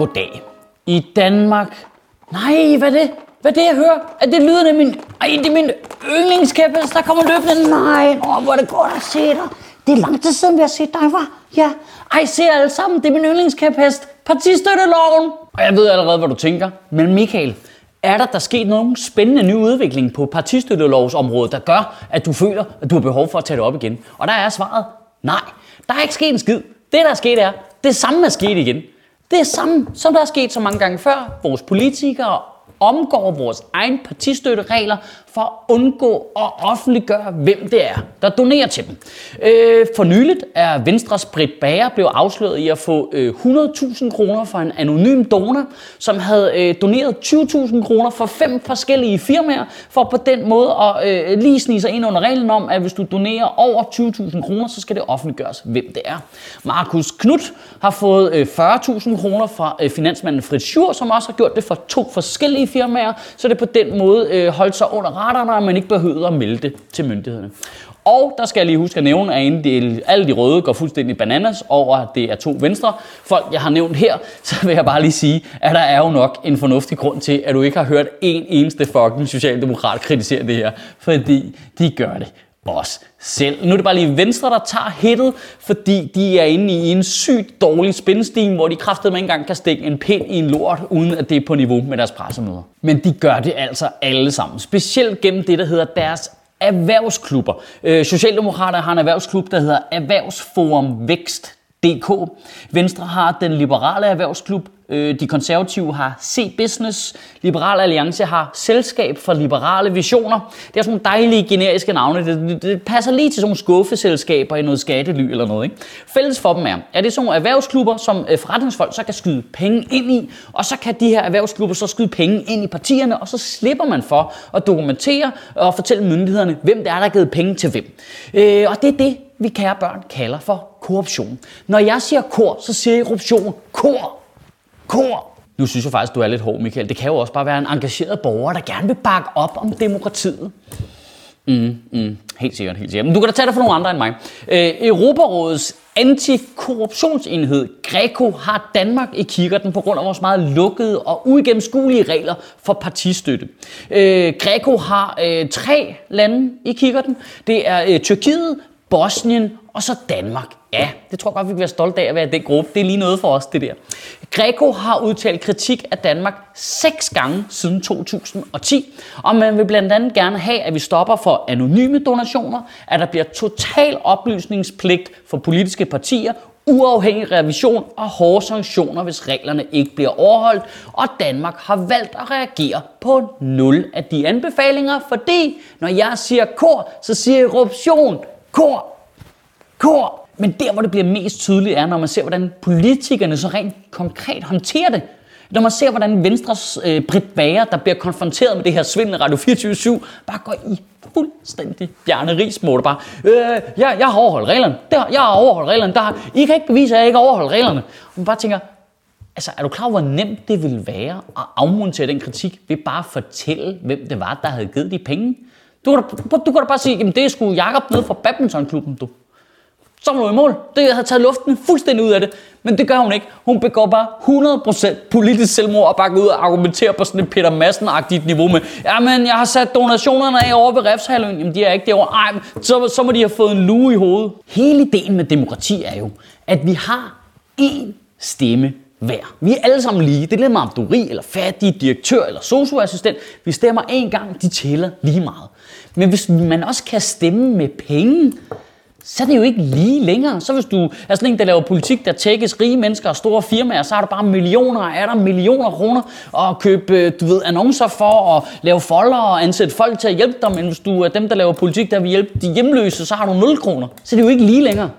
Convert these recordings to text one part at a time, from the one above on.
Goddag. I Danmark... Nej, hvad er det? Hvad er det, jeg hører? Er det lyden af min... Ej, det er min yndlingskæppes, der kommer løbende. Nej, åh, hvor er det godt at se dig. Det er lang tid siden, vi har set dig, var. Ja. Ej, se alle sammen, det er min yndlingskæphest. Partistøtteloven. Og jeg ved allerede, hvad du tænker. Men Michael, er der der sket nogen spændende ny udvikling på partistøttelovsområdet, der gør, at du føler, at du har behov for at tage det op igen? Og der er svaret, nej. Der er ikke sket en skid. Det, der er sket, er, det samme er sket igen. Det er samme, som der er sket så mange gange før. Vores politikere omgår vores egen partistøtteregler for at undgå at offentliggøre, hvem det er, der donerer til dem. Øh, for nyligt er Venstres Britt Bager blevet afsløret i at få øh, 100.000 kroner fra en anonym donor, som havde øh, doneret 20.000 kroner for fem forskellige firmaer, for på den måde at øh, lige snige sig ind under reglen om, at hvis du donerer over 20.000 kroner, så skal det offentliggøres, hvem det er. Markus Knudt har fået øh, 40.000 kroner fra øh, finansmanden Fritz Schur, som også har gjort det for to forskellige firmaer, så det på den måde øh, holdt sig under radaren, og man ikke behøvede at melde det til myndighederne. Og der skal jeg lige huske at nævne, at en del, alle de røde går fuldstændig bananas over, at det er to venstre folk, jeg har nævnt her, så vil jeg bare lige sige, at der er jo nok en fornuftig grund til, at du ikke har hørt en eneste fucking socialdemokrat kritisere det her, fordi de gør det os selv. Nu er det bare lige Venstre, der tager hittet, fordi de er inde i en sygt dårlig spændstim, hvor de kraftedeme ikke engang kan stikke en pind i en lort, uden at det er på niveau med deres pressemøder. Men de gør det altså alle sammen. Specielt gennem det, der hedder deres erhvervsklubber. Øh, Socialdemokraterne har en erhvervsklub, der hedder Erhvervsforum Vækst DK. Venstre har den liberale erhvervsklub, øh, de konservative har C-Business, Liberal Alliance har Selskab for Liberale Visioner. Det er sådan nogle dejlige generiske navne. Det, det, det passer lige til sådan nogle skuffeselskaber i noget skattely eller noget. Ikke? Fælles for dem er, at det er sådan nogle erhvervsklubber, som øh, forretningsfolk så kan skyde penge ind i, og så kan de her erhvervsklubber så skyde penge ind i partierne, og så slipper man for at dokumentere og fortælle myndighederne, hvem det er, der har givet penge til hvem. Øh, og det er det, vi kære børn kalder for korruption. Når jeg siger kor, så siger jeg korruption. Kor! Kor! Nu synes jeg faktisk, du er lidt hård, Michael. Det kan jo også bare være en engageret borger, der gerne vil bakke op om demokratiet. Mm, mm, helt sikkert, helt sikkert. Men du kan da tage det for nogle andre end mig. Øh, Europarådets antikorruptionsenhed, Greco, har Danmark i kikkerten på grund af vores meget lukkede og uigennemskuelige regler for partistøtte. Øh, Greco har øh, tre lande i kikkerten. Det er øh, Tyrkiet, Bosnien og så Danmark. Ja, det tror jeg godt, vi kan være stolte af at være i den gruppe. Det er lige noget for os, det der. Greco har udtalt kritik af Danmark seks gange siden 2010, og man vil blandt andet gerne have, at vi stopper for anonyme donationer, at der bliver total oplysningspligt for politiske partier, uafhængig revision og hårde sanktioner, hvis reglerne ikke bliver overholdt. Og Danmark har valgt at reagere på nul af de anbefalinger, fordi når jeg siger kor, så siger eruption. Kor, kor. Men der, hvor det bliver mest tydeligt, er, når man ser, hvordan politikerne så rent konkret håndterer det. Når man ser, hvordan Venstres øh, Britt Bager, der bliver konfronteret med det her svindel Radio 24 bare går i fuldstændig Bjarne Ries bare. Øh, jeg, jeg har overholdt reglerne. Der, jeg har overholdt reglerne. Der, I kan ikke bevise, at jeg ikke har overholdt reglerne. Og man bare tænker, altså er du klar hvor nemt det ville være at afmontere den kritik ved bare at fortælle, hvem det var, der havde givet de penge? Du kan da, du kan da bare sige, at det er sgu Jacob nede fra badmintonklubben, du så var hun i mål. Det havde taget luften fuldstændig ud af det. Men det gør hun ikke. Hun begår bare 100% politisk selvmord og bare går ud og argumenterer på sådan et Peter Madsen-agtigt niveau med, jamen jeg har sat donationerne af over ved Refshaløen. Jamen de er ikke derovre. Ej, så, så må de have fået en lue i hovedet. Hele ideen med demokrati er jo, at vi har én stemme hver. Vi er alle sammen lige. Det er lidt meget om du er rig eller fattig, direktør eller socioassistent. Vi stemmer én gang, de tæller lige meget. Men hvis man også kan stemme med penge, så er det jo ikke lige længere. Så hvis du er sådan en, der laver politik, der tækkes rige mennesker og store firmaer, så har du bare millioner, er der millioner kroner at købe, øh, du ved, annoncer for at lave folder og ansætte folk til at hjælpe dig. Men hvis du er dem, der laver politik, der vil hjælpe de hjemløse, så har du 0 kroner. Så det er jo ikke lige længere.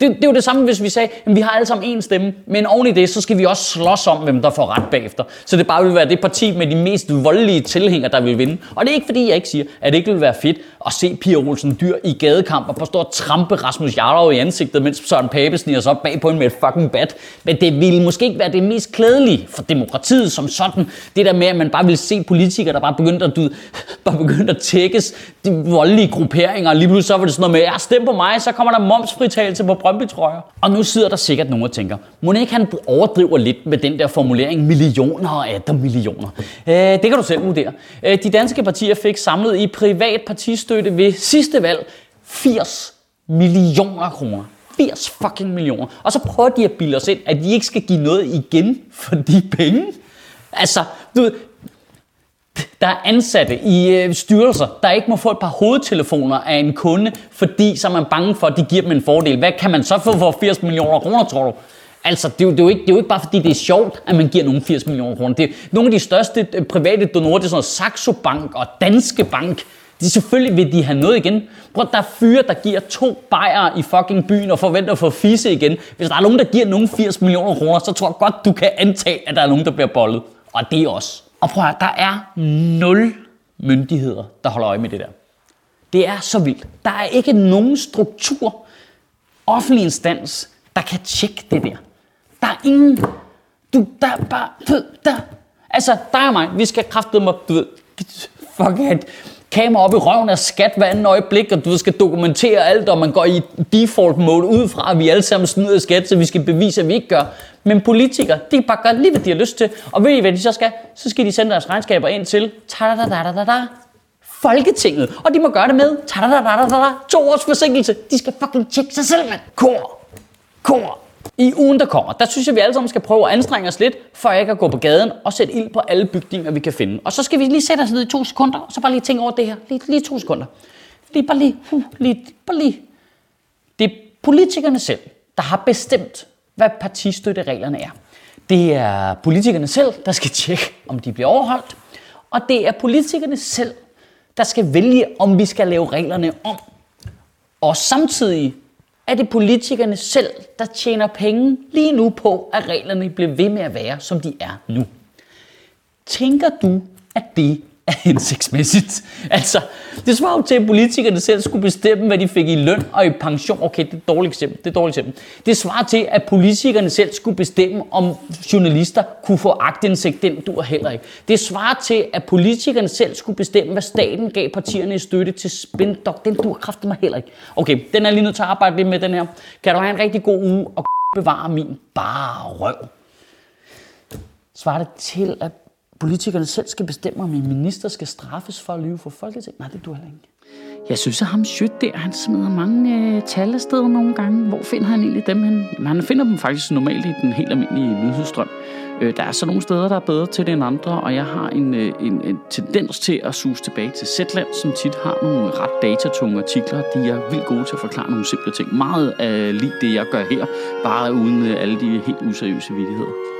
Det, det er jo det samme, hvis vi sagde, at vi har alle sammen én stemme, men oven i det, så skal vi også slås om, hvem der får ret bagefter. Så det bare vil være det parti med de mest voldelige tilhængere, der vil vinde. Og det er ikke fordi, jeg ikke siger, at det ikke vil være fedt at se Pia Olsen Dyr i gadekamp og påstå at trampe Rasmus Jarlov i ansigtet, mens Søren Pape sniger sig op bag på en med et fucking bat. Men det ville måske ikke være det mest klædelige for demokratiet som sådan. Det der med, at man bare vil se politikere, der bare begyndte at, du, bare begyndte at tækkes de voldelige grupperinger, og lige pludselig så var det sådan noget med, ja, stem på mig, så kommer der momsfritagelse på Brøndby-trøjer. Og nu sidder der sikkert nogen og tænker, må ikke han overdriver lidt med den der formulering millioner og atter millioner. Øh, det kan du selv vurdere. Øh, de danske partier fik samlet i privat partistøtte ved sidste valg 80 millioner kroner. 80 fucking millioner. Og så prøver de at bilde os ind, at de ikke skal give noget igen for de penge. Altså, du ved, der er ansatte i øh, styrelser, der ikke må få et par hovedtelefoner af en kunde, fordi så er man bange for, at de giver dem en fordel. Hvad kan man så få for 80 millioner kroner, tror du? Altså, det er, jo, det, er jo ikke, det er jo ikke bare fordi, det er sjovt, at man giver nogen 80 millioner kroner. Det er nogle af de største øh, private donorer, det er sådan noget Saxo Bank og Danske Bank. De, selvfølgelig vil de have noget igen. Prøv, der er fyre, der giver to bajere i fucking byen og forventer at få fisse igen. Hvis der er nogen, der giver nogen 80 millioner kroner, så tror jeg godt, du kan antage, at der er nogen, der bliver bollet. Og det er også. Og prøv at der er nul myndigheder, der holder øje med det der. Det er så vildt. Der er ikke nogen struktur, offentlig instans, der kan tjekke det der. Der er ingen... Du, der er bare... Der, altså, der er mig. Vi skal kraftedeme mig... Du ved, fuck it kamera op i røven af skat hver anden øjeblik, og du skal dokumentere alt, og man går i default mode ud fra, at vi alle sammen snyder skat, så vi skal bevise, at vi ikke gør. Men politikere, de bare gør lige, hvad de har lyst til. Og ved I, hvad de så skal? Så skal de sende deres regnskaber ind til ta-da-da-da-da-da. Folketinget. Og de må gøre det med ta-da-da-da-da-da. to års forsinkelse. De skal fucking tjekke sig selv, mand. Kor. Kor. I ugen, der kommer, der synes jeg, vi alle sammen skal prøve at anstrenge os lidt, for ikke at gå på gaden og sætte ild på alle bygninger, vi kan finde. Og så skal vi lige sætte os ned i to sekunder, og så bare lige tænke over det her. Lige, lige to sekunder. Lige bare lige, uh, lige, bare lige. Det er politikerne selv, der har bestemt, hvad partistøttereglerne er. Det er politikerne selv, der skal tjekke, om de bliver overholdt. Og det er politikerne selv, der skal vælge, om vi skal lave reglerne om. Og samtidig er det politikerne selv, der tjener penge lige nu på, at reglerne bliver ved med at være, som de er nu. Tænker du, at det er hensigtsmæssigt. Altså, det svarer jo til, at politikerne selv skulle bestemme, hvad de fik i løn og i pension. Okay, det er et dårligt eksempel. Det er et dårligt eksempel. Det svarer til, at politikerne selv skulle bestemme, om journalister kunne få agtindsigt. Den dur heller ikke. Det svarer til, at politikerne selv skulle bestemme, hvad staten gav partierne i støtte til spindok. Den dur kræfter mig heller ikke. Okay, den er lige nødt til at arbejde lidt med den her. Kan du have en rigtig god uge og bevare min bare røv? Svarer det til, at politikerne selv skal bestemme, om en minister skal straffes for at lyve for Folketinget. Nej, det du heller ikke. Jeg synes, at ham Schødt der, han smider mange øh, tal afsted nogle gange. Hvor finder han egentlig dem hen? Jamen, han finder dem faktisk normalt i den helt almindelige nyhedsstrøm. Øh, der er så nogle steder, der er bedre til det end andre, og jeg har en, øh, en, en tendens til at suge tilbage til Zetland, som tit har nogle ret datatunge artikler. De er vildt gode til at forklare nogle simple ting. Meget øh, af lige det, jeg gør her, bare uden øh, alle de helt useriøse vidigheder.